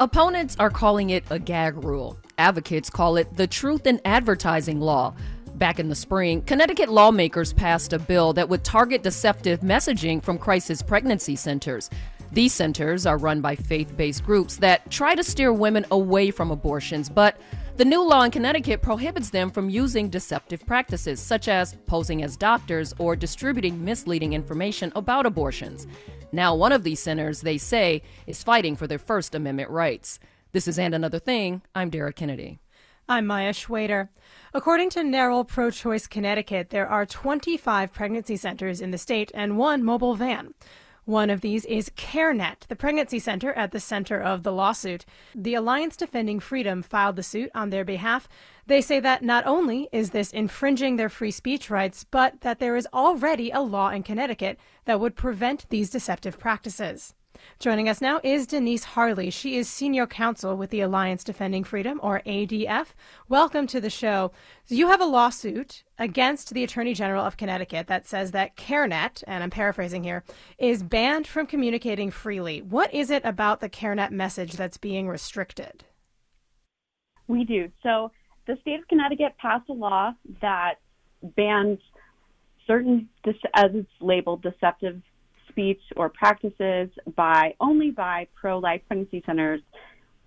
Opponents are calling it a gag rule. Advocates call it the Truth in Advertising Law. Back in the spring, Connecticut lawmakers passed a bill that would target deceptive messaging from crisis pregnancy centers. These centers are run by faith based groups that try to steer women away from abortions, but the new law in Connecticut prohibits them from using deceptive practices, such as posing as doctors or distributing misleading information about abortions. Now, one of these centers, they say, is fighting for their First Amendment rights. This is And Another Thing. I'm Dara Kennedy. I'm Maya Schwader. According to NARAL Pro Choice Connecticut, there are 25 pregnancy centers in the state and one mobile van. One of these is CareNet, the pregnancy center at the center of the lawsuit. The Alliance Defending Freedom filed the suit on their behalf. They say that not only is this infringing their free speech rights, but that there is already a law in Connecticut that would prevent these deceptive practices. Joining us now is Denise Harley. She is senior counsel with the Alliance Defending Freedom, or ADF. Welcome to the show. You have a lawsuit against the Attorney General of Connecticut that says that CareNet, and I'm paraphrasing here, is banned from communicating freely. What is it about the CareNet message that's being restricted? We do. So the state of Connecticut passed a law that bans certain, as it's labeled, deceptive speech or practices by only by pro-life pregnancy centers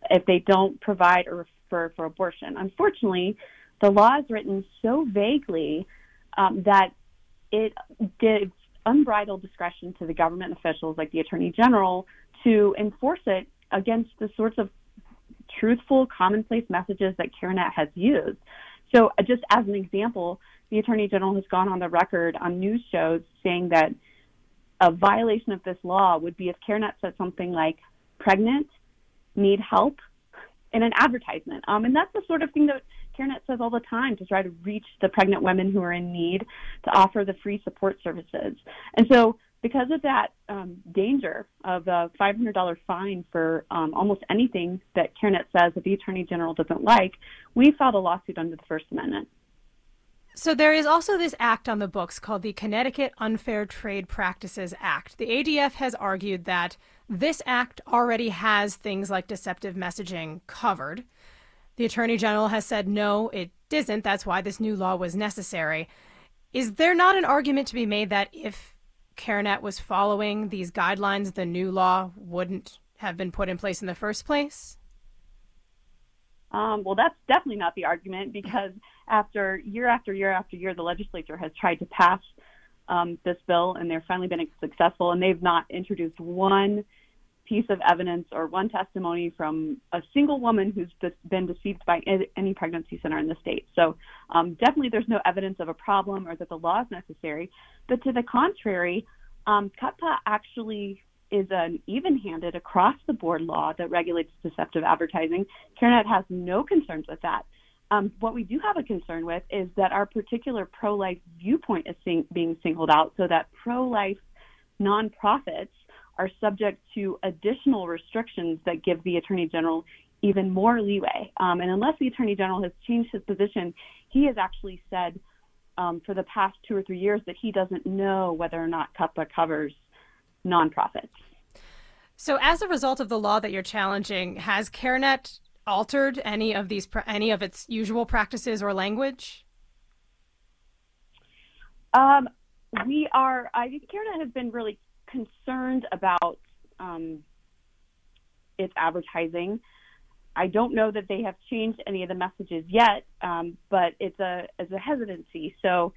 if they don't provide or refer for abortion. Unfortunately, the law is written so vaguely um, that it gives unbridled discretion to the government officials like the attorney general to enforce it against the sorts of truthful, commonplace messages that CareNet has used. So, uh, just as an example, the Attorney General has gone on the record on news shows saying that a violation of this law would be if CareNet said something like pregnant, need help in an advertisement. Um, and that's the sort of thing that CareNet says all the time to try to reach the pregnant women who are in need to offer the free support services. And so because of that um, danger of a $500 fine for um, almost anything that CareNet says that the Attorney General doesn't like, we filed a lawsuit under the First Amendment. So there is also this act on the books called the Connecticut Unfair Trade Practices Act. The ADF has argued that this act already has things like deceptive messaging covered. The Attorney General has said no, it isn't. That's why this new law was necessary. Is there not an argument to be made that if CareNet was following these guidelines, the new law wouldn't have been put in place in the first place? Um, well, that's definitely not the argument because after year after year after year, the legislature has tried to pass um, this bill and they've finally been successful, and they've not introduced one piece of evidence or one testimony from a single woman who's been deceived by any pregnancy center in the state. So um, definitely there's no evidence of a problem or that the law is necessary. But to the contrary, um, CUTPA actually is an even-handed across the board law that regulates deceptive advertising. CareNet has no concerns with that. Um, what we do have a concern with is that our particular pro-life viewpoint is sing- being singled out so that pro-life nonprofits are subject to additional restrictions that give the Attorney General even more leeway. Um, and unless the Attorney General has changed his position, he has actually said um, for the past two or three years that he doesn't know whether or not CUTPA covers nonprofits. So, as a result of the law that you're challenging, has CareNet altered any of these any of its usual practices or language? Um, we are. I think CareNet has been really concerned about um, its advertising. I don't know that they have changed any of the messages yet, um, but it's a it's a hesitancy. So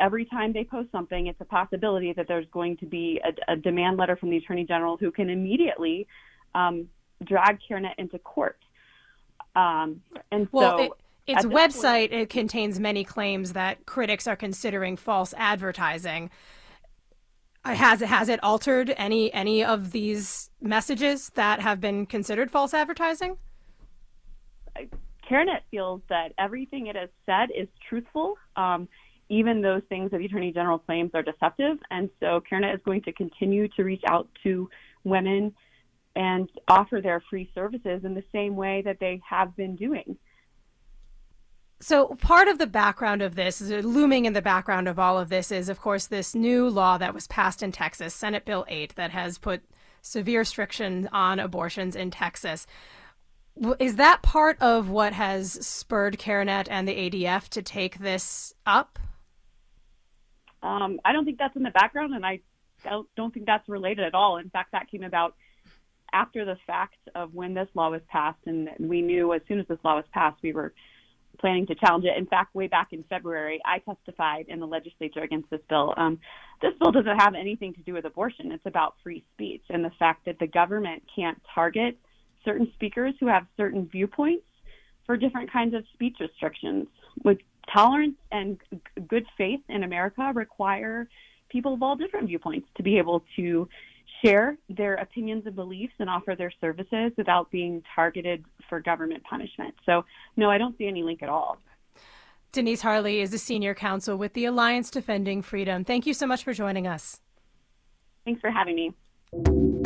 every time they post something, it's a possibility that there's going to be a, a demand letter from the attorney general who can immediately um, drag CareNet into court. Um, and well, so. It- its website point, it contains many claims that critics are considering false advertising. Uh, has it has it altered any any of these messages that have been considered false advertising? CareNet feels that everything it has said is truthful, um, even those things that the Attorney General claims are deceptive. And so CareNet is going to continue to reach out to women and offer their free services in the same way that they have been doing. So, part of the background of this, is looming in the background of all of this, is of course this new law that was passed in Texas, Senate Bill 8, that has put severe restrictions on abortions in Texas. Is that part of what has spurred CareNet and the ADF to take this up? Um, I don't think that's in the background, and I don't, don't think that's related at all. In fact, that came about after the fact of when this law was passed, and we knew as soon as this law was passed, we were planning to challenge it. In fact, way back in February, I testified in the legislature against this bill. Um, this bill doesn't have anything to do with abortion. It's about free speech and the fact that the government can't target certain speakers who have certain viewpoints for different kinds of speech restrictions. With tolerance and good faith in America require people of all different viewpoints to be able to share their opinions and beliefs and offer their services without being targeted for government punishment. So, no, I don't see any link at all. Denise Harley is a senior counsel with the Alliance Defending Freedom. Thank you so much for joining us. Thanks for having me.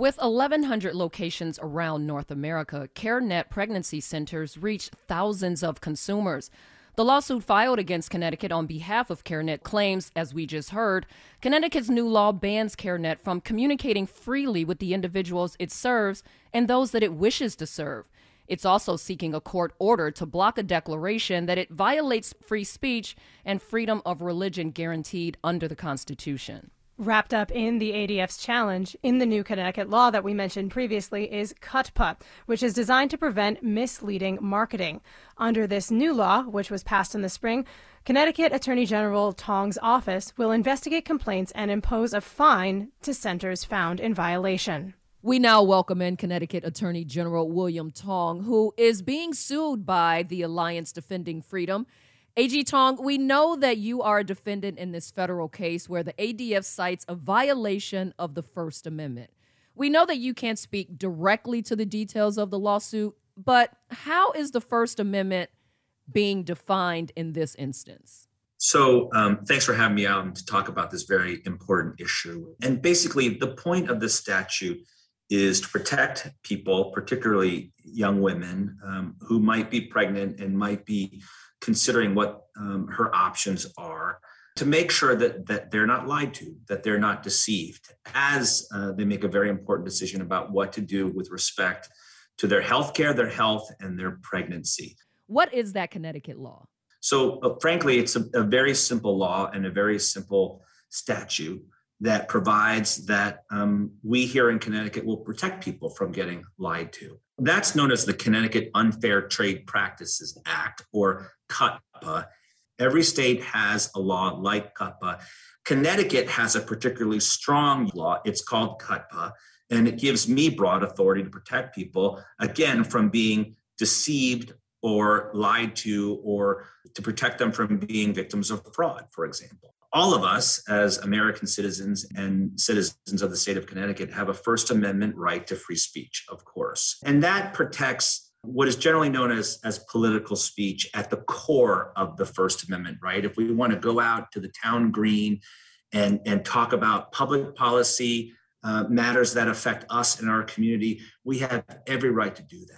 With 1,100 locations around North America, CareNet pregnancy centers reach thousands of consumers. The lawsuit filed against Connecticut on behalf of CareNet claims, as we just heard, Connecticut's new law bans CareNet from communicating freely with the individuals it serves and those that it wishes to serve. It's also seeking a court order to block a declaration that it violates free speech and freedom of religion guaranteed under the Constitution. Wrapped up in the ADF's challenge in the new Connecticut law that we mentioned previously is CUTPA, which is designed to prevent misleading marketing. Under this new law, which was passed in the spring, Connecticut Attorney General Tong's office will investigate complaints and impose a fine to centers found in violation. We now welcome in Connecticut Attorney General William Tong, who is being sued by the Alliance Defending Freedom. AG Tong, we know that you are a defendant in this federal case where the ADF cites a violation of the First Amendment. We know that you can't speak directly to the details of the lawsuit, but how is the First Amendment being defined in this instance? So, um, thanks for having me out to talk about this very important issue. And basically, the point of this statute is to protect people, particularly young women um, who might be pregnant and might be considering what um, her options are to make sure that that they're not lied to, that they're not deceived, as uh, they make a very important decision about what to do with respect to their health care, their health, and their pregnancy. What is that Connecticut law? So, uh, frankly, it's a, a, very simple law and a very simple statute that provides that um, we here in Connecticut will protect people from getting lied to. That's known as the Connecticut Unfair Trade Practices Act, or CUTPA. Every state has a law like CUTPA. Connecticut has a particularly strong law. It's called CUTPA, and it gives me broad authority to protect people, again, from being deceived or lied to, or to protect them from being victims of fraud, for example all of us as American citizens and citizens of the state of Connecticut have a First Amendment right to free speech, of course. And that protects what is generally known as, as political speech at the core of the First Amendment, right? If we want to go out to the town green and, and talk about public policy uh, matters that affect us and our community, we have every right to do that.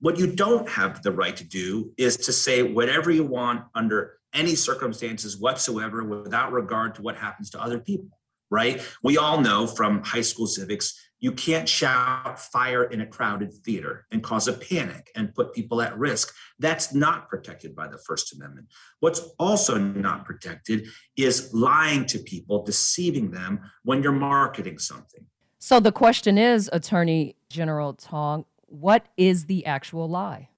What you don't have the right to do is to say whatever you want under any circumstances whatsoever without regard to what happens to other people, right? We all know from high school civics, you can't shout fire in a crowded theater and cause a panic and put people at risk. That's not protected by the First Amendment. What's also not protected is lying to people, deceiving them when you're marketing something. So the question is, Attorney General Tong, what is the actual lie?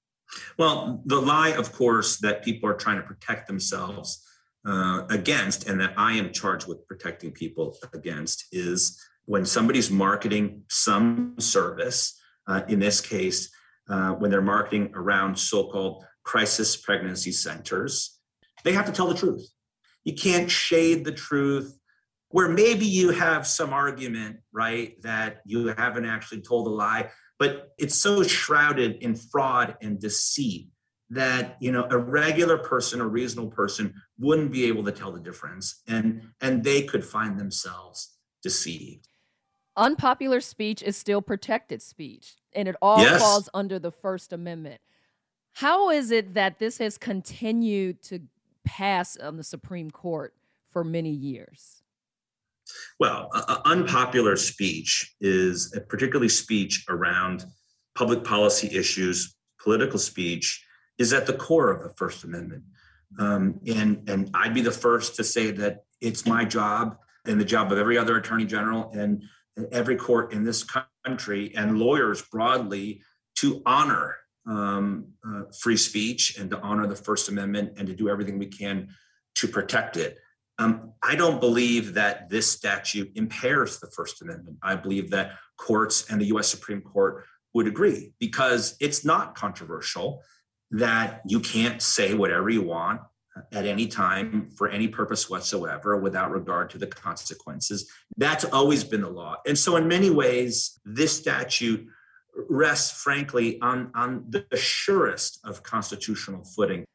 Well, the lie, of course, that people are trying to protect themselves uh, against, and that I am charged with protecting people against, is when somebody's marketing some service, uh, in this case, uh, when they're marketing around so called crisis pregnancy centers, they have to tell the truth. You can't shade the truth where maybe you have some argument, right, that you haven't actually told a lie, but it's so shrouded in fraud and deceit that you know a regular person a reasonable person wouldn't be able to tell the difference and and they could find themselves deceived unpopular speech is still protected speech, and it all yes. falls under the First Amendment. How is it that this has continued to pass on the Supreme Court for many years? Well, uh, unpopular speech is particularly speech around public policy issues, political speech is at the core of the First Amendment. Um, and, and I'd be the first to say that it's my job and the job of every other attorney general and every court in this country and lawyers broadly to honor um, uh, free speech and to honor the First Amendment and to do everything we can to protect it. Um, I don't believe that this statute impairs the First Amendment. I believe that courts and the US Supreme Court would agree because it's not controversial that you can't say whatever you want at any time for any purpose whatsoever without regard to the consequences. That's always been the law. And so, in many ways, this statute rests, frankly, on, on the surest of constitutional footing.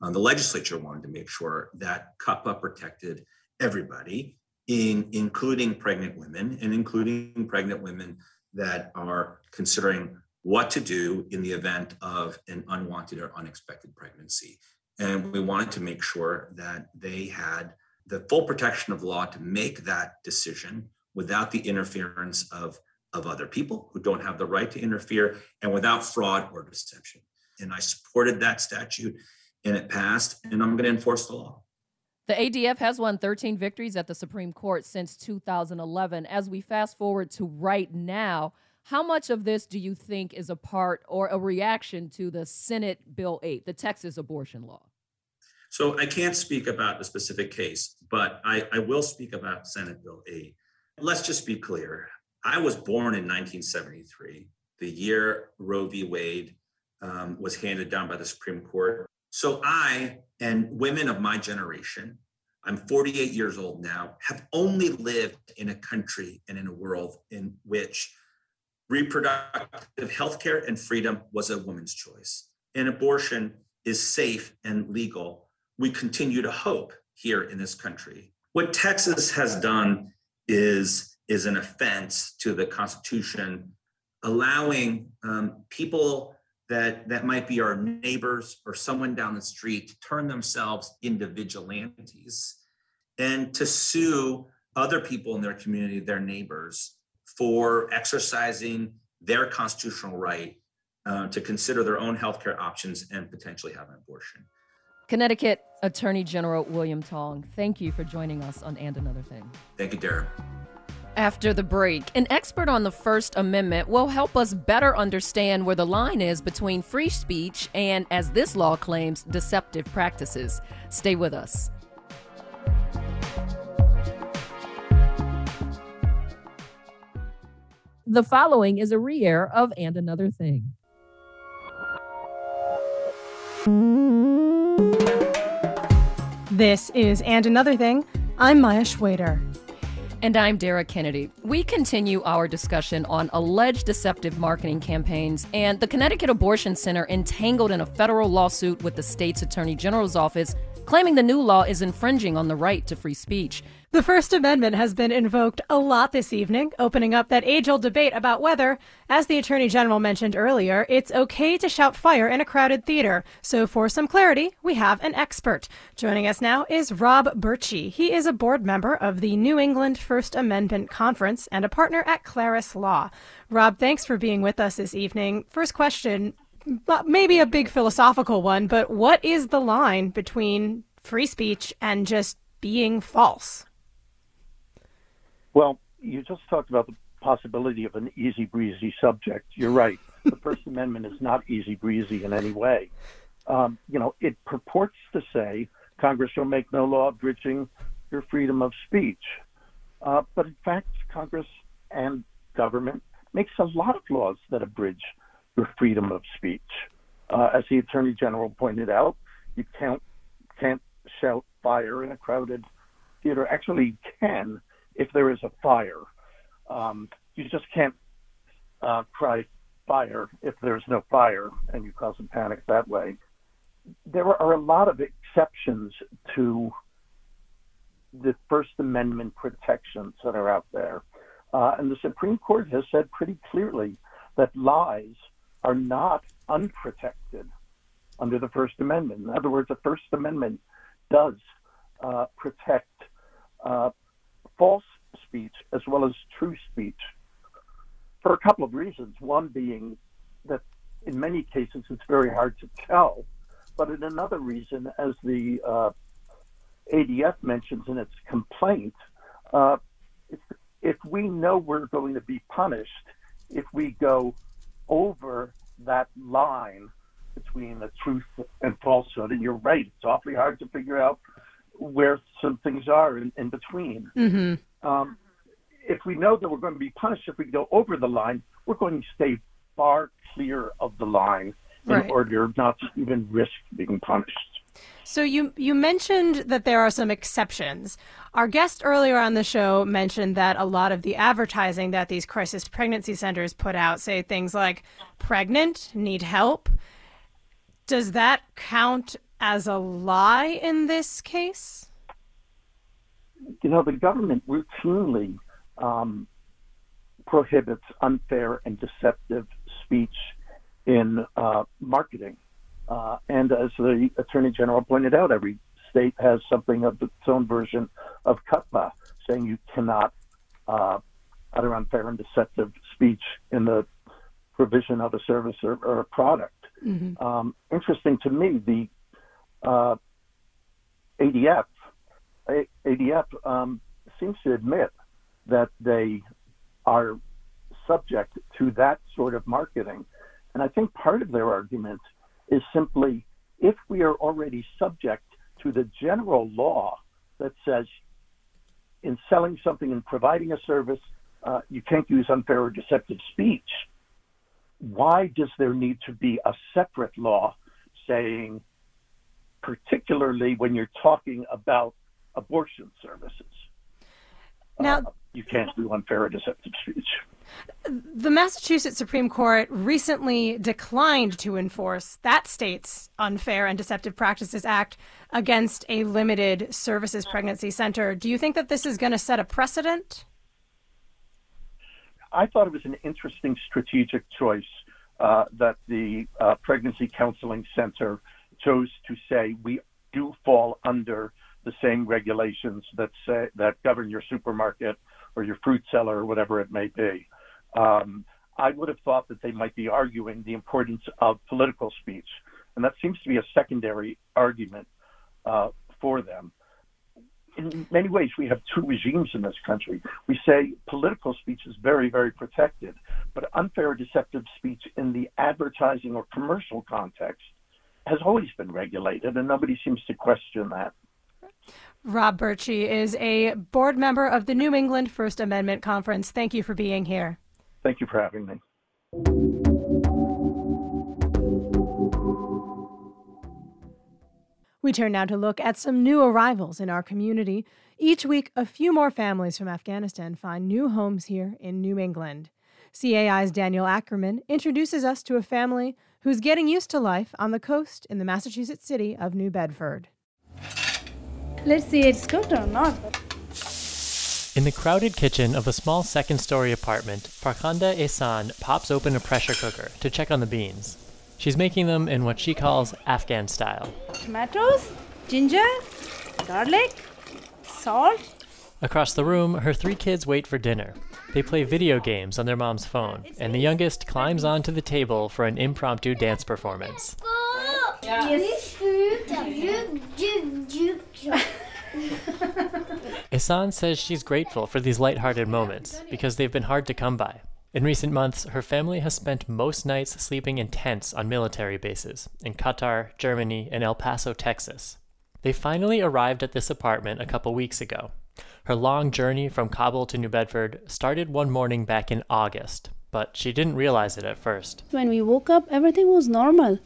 Um, the legislature wanted to make sure that CUTPA protected everybody, in, including pregnant women and including pregnant women that are considering what to do in the event of an unwanted or unexpected pregnancy. And we wanted to make sure that they had the full protection of law to make that decision without the interference of, of other people who don't have the right to interfere and without fraud or deception. And I supported that statute and it passed, and I'm going to enforce the law. The ADF has won 13 victories at the Supreme Court since 2011. As we fast forward to right now, how much of this do you think is a part or a reaction to the Senate Bill 8, the Texas abortion law? So I can't speak about the specific case, but I, I will speak about Senate Bill 8. Let's just be clear. I was born in 1973, the year Roe v. Wade um, was handed down by the Supreme Court. So I and women of my generation, I'm 48 years old now, have only lived in a country and in a world in which reproductive health care and freedom was a woman's choice, and abortion is safe and legal. We continue to hope here in this country. What Texas has done is, is an offense to the Constitution, allowing um, people that, that might be our neighbors or someone down the street to turn themselves into vigilantes and to sue other people in their community, their neighbors, for exercising their constitutional right uh, to consider their own healthcare options and potentially have an abortion. Connecticut Attorney General William Tong, thank you for joining us on And Another Thing. Thank you, Dara. After the break, an expert on the First Amendment will help us better understand where the line is between free speech and, as this law claims, deceptive practices. Stay with us. The following is a re air of And Another Thing. This is And Another Thing. I'm Maya Schwader. And I'm Dara Kennedy. We continue our discussion on alleged deceptive marketing campaigns and the Connecticut Abortion Center entangled in a federal lawsuit with the state's Attorney General's office, claiming the new law is infringing on the right to free speech. The First Amendment has been invoked a lot this evening, opening up that age old debate about whether, as the Attorney General mentioned earlier, it's okay to shout fire in a crowded theater. So, for some clarity, we have an expert. Joining us now is Rob Bertsche. He is a board member of the New England First Amendment Conference and a partner at Klaris Law. Rob, thanks for being with us this evening. First question, maybe a big philosophical one, but what is the line between free speech and just being false? Well, you just talked about the possibility of an easy breezy subject. You're right. The First Amendment is not easy breezy in any way. Um, you know, it purports to say Congress shall make no law abridging your freedom of speech. Uh, but in fact, Congress and government makes a lot of laws that abridge your freedom of speech. Uh, as the Attorney General pointed out, you can't can't shout fire in a crowded theater. Actually, you can, if there is a fire. Um, you just can't uh, cry fire if there's no fire and you cause a panic that way. There are a lot of exceptions to the First Amendment protections that are out there. Uh, and the Supreme Court has said pretty clearly that lies are not unprotected under the First Amendment. In other words, the First Amendment does uh, protect uh, false speech as well as true speech for a couple of reasons. One being that in many cases it's very hard to tell, but in another reason, as the uh, ADF mentions in its complaint, uh, if we know we're going to be punished if we go over that line between the truth and falsehood, and you're right, it's awfully hard to figure out where some things are in, in between. Mm-hmm. Um, if we know that we're going to be punished if we go over the line, we're going to stay far clear of the line in Right. order not to even risk being punished. So you you mentioned that there are some exceptions. Our guest earlier on the show mentioned that a lot of the advertising that these crisis pregnancy centers put out say things like pregnant, need help. Does that count as a lie in this case? You know, the government routinely um, prohibits unfair and deceptive speech in uh, marketing. Uh, and as the Attorney General pointed out, every state has something of its own version of CUTPA, saying you cannot uh, utter unfair and deceptive speech in the provision of a service or, or a product. Um, interesting to me, the uh, ADF A- ADF um, seems to admit that they are subject to that sort of marketing. And I think part of their argument is simply if we are already subject to the general law that says in selling something and providing a service, uh, you can't use unfair or deceptive speech. Why does there need to be a separate law saying, particularly when you're talking about abortion services? Now, uh, you can't do unfair or deceptive speech. the Massachusetts Supreme Court recently declined to enforce that state's Unfair and Deceptive Practices Act against a limited services pregnancy center. Do you think that this is going to set a precedent? I thought it was an interesting strategic choice uh, that the uh, Pregnancy Counseling Center chose to say we do fall under the same regulations that say that govern your supermarket or your fruit seller or whatever it may be. Um, I would have thought that they might be arguing the importance of political speech, and that seems to be a secondary argument uh, for them in many ways, we have two regimes in this country. We say political speech is very, very protected, but unfair deceptive speech in the advertising or commercial context has always been regulated, and nobody seems to question that. Rob Bertsche is a board member of the New England First Amendment Conference. Thank you for being here. Thank you for having me. We turn now to look at some new arrivals in our community. Each week, a few more families from Afghanistan find new homes here in New England. CAI's Daniel Ackerman introduces us to a family who's getting used to life on the coast in the Massachusetts city of New Bedford. Let's see it's good or not. In the crowded kitchen of a small second story apartment, Farkhanda Ehsan pops open a pressure cooker to check on the beans. She's making them in what she calls Afghan style. Tomatoes, ginger, garlic, salt. Across the room, her three kids wait for dinner. They play video games on their mom's phone, and the youngest climbs onto the table for an impromptu dance performance. Ehsan says she's grateful for these lighthearted moments because they've been hard to come by. In recent months, her family has spent most nights sleeping in tents on military bases in Qatar, Germany, and El Paso, Texas. They finally arrived at this apartment a couple weeks ago. Her long journey from Kabul to New Bedford started one morning back in August, but she didn't realize it at first. When we woke up, everything was normal.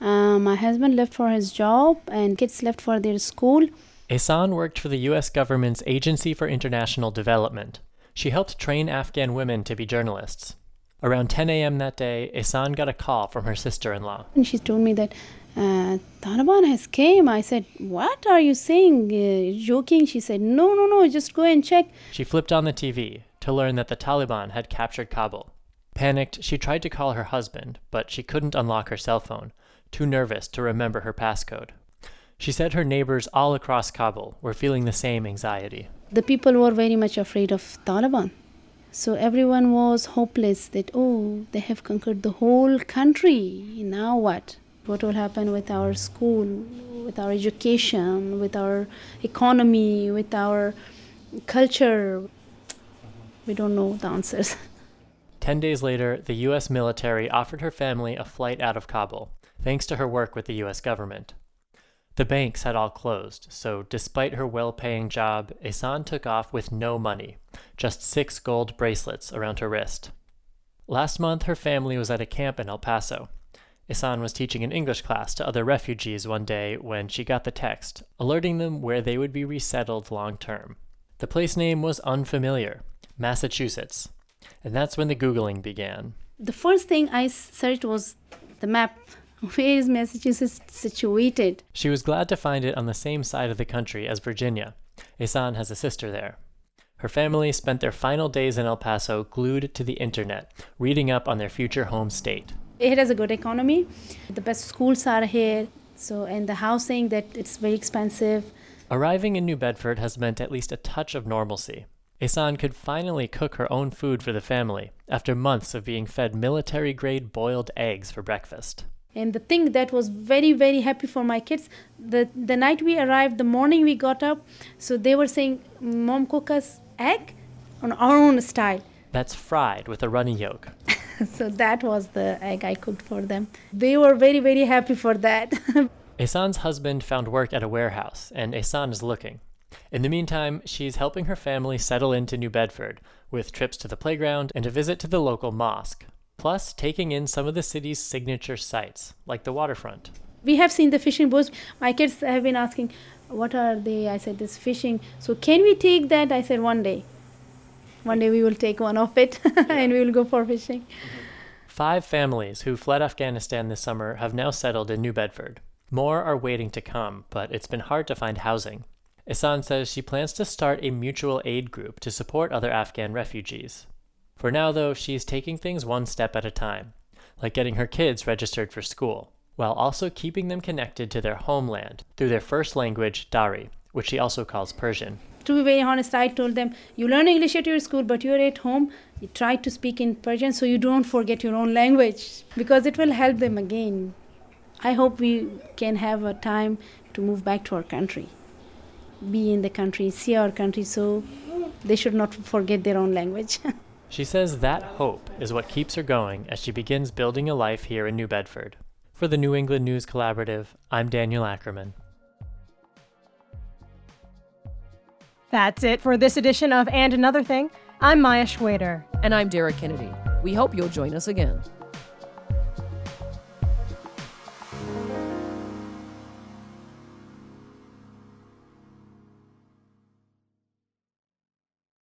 Uh, my husband left for his job, and kids left for their school. Ehsan worked for the U.S. government's Agency for International Development. She helped train Afghan women to be journalists. Around 10 a.m. that day, Ehsan got a call from her sister-in-law. And she told me that uh, Taliban has came. I said, "What are you saying? Uh, joking?" She said, "No, no, no. Just go and check." She flipped on the TV to learn that the Taliban had captured Kabul. Panicked, she tried to call her husband, but she couldn't unlock her cell phone, too nervous to remember her passcode. She said her neighbors all across Kabul were feeling the same anxiety. The people were very much afraid of Taliban. So everyone was hopeless that, oh, they have conquered the whole country. Now what? What will happen with our school, with our education, with our economy, with our culture? We don't know the answers. Ten days later, the U.S. military offered her family a flight out of Kabul, thanks to her work with the U.S. government. The banks had all closed, so despite her well paying job, Ehsan took off with no money, just six gold bracelets around her wrist. Last month, her family was at a camp in El Paso. Ehsan was teaching an English class to other refugees one day when she got the text, alerting them where they would be resettled long term. The place name was unfamiliar Massachusetts, and that's when the Googling began. The first thing I searched was the map. Where is Massachusetts situated? She was glad to find it on the same side of the country as Virginia. Ehsan has a sister there. Her family spent their final days in El Paso glued to the internet, reading up on their future home state. It has a good economy. The best schools are here. So, and the housing that it's very expensive. Arriving in New Bedford has meant at least a touch of normalcy. Ehsan could finally cook her own food for the family after months of being fed military grade boiled eggs for breakfast. And the thing that was very, very happy for my kids, the, the night we arrived, the morning we got up, so they were saying, Mom, cook us egg on our own style. That's fried with a runny yolk. so that was the egg I cooked for them. They were very, very happy for that. Ehsan's husband found work at a warehouse, and Ehsan is looking. In the meantime, she's helping her family settle into New Bedford, with trips to the playground and a visit to the local mosque, plus taking in some of the city's signature sites, like the waterfront. We have seen the fishing boats. My kids have been asking, What are they? I said, This fishing. So, can we take that? I said, One day. One day we will take one of it and we will go for fishing. Mm-hmm. Five families who fled Afghanistan this summer have now settled in New Bedford. More are waiting to come, but it's been hard to find housing. Ehsan says she plans to start a mutual aid group to support other Afghan refugees. For now, though, she's taking things one step at a time, like getting her kids registered for school, while also keeping them connected to their homeland through their first language, Dari, which she also calls Persian. To be very honest, I told them, you learn English at your school, but you're at home, you try to speak in Persian so you don't forget your own language, because it will help them again. I hope we can have a time to move back to our country be in the country, see our country, so they should not forget their own language. she says that hope is what keeps her going as she begins building a life here in New Bedford. For the New England News Collaborative, I'm Daniel Ackerman. That's it for this edition of And Another Thing. I'm Maya Schwader. And I'm Dara Kennedy. We hope you'll join us again.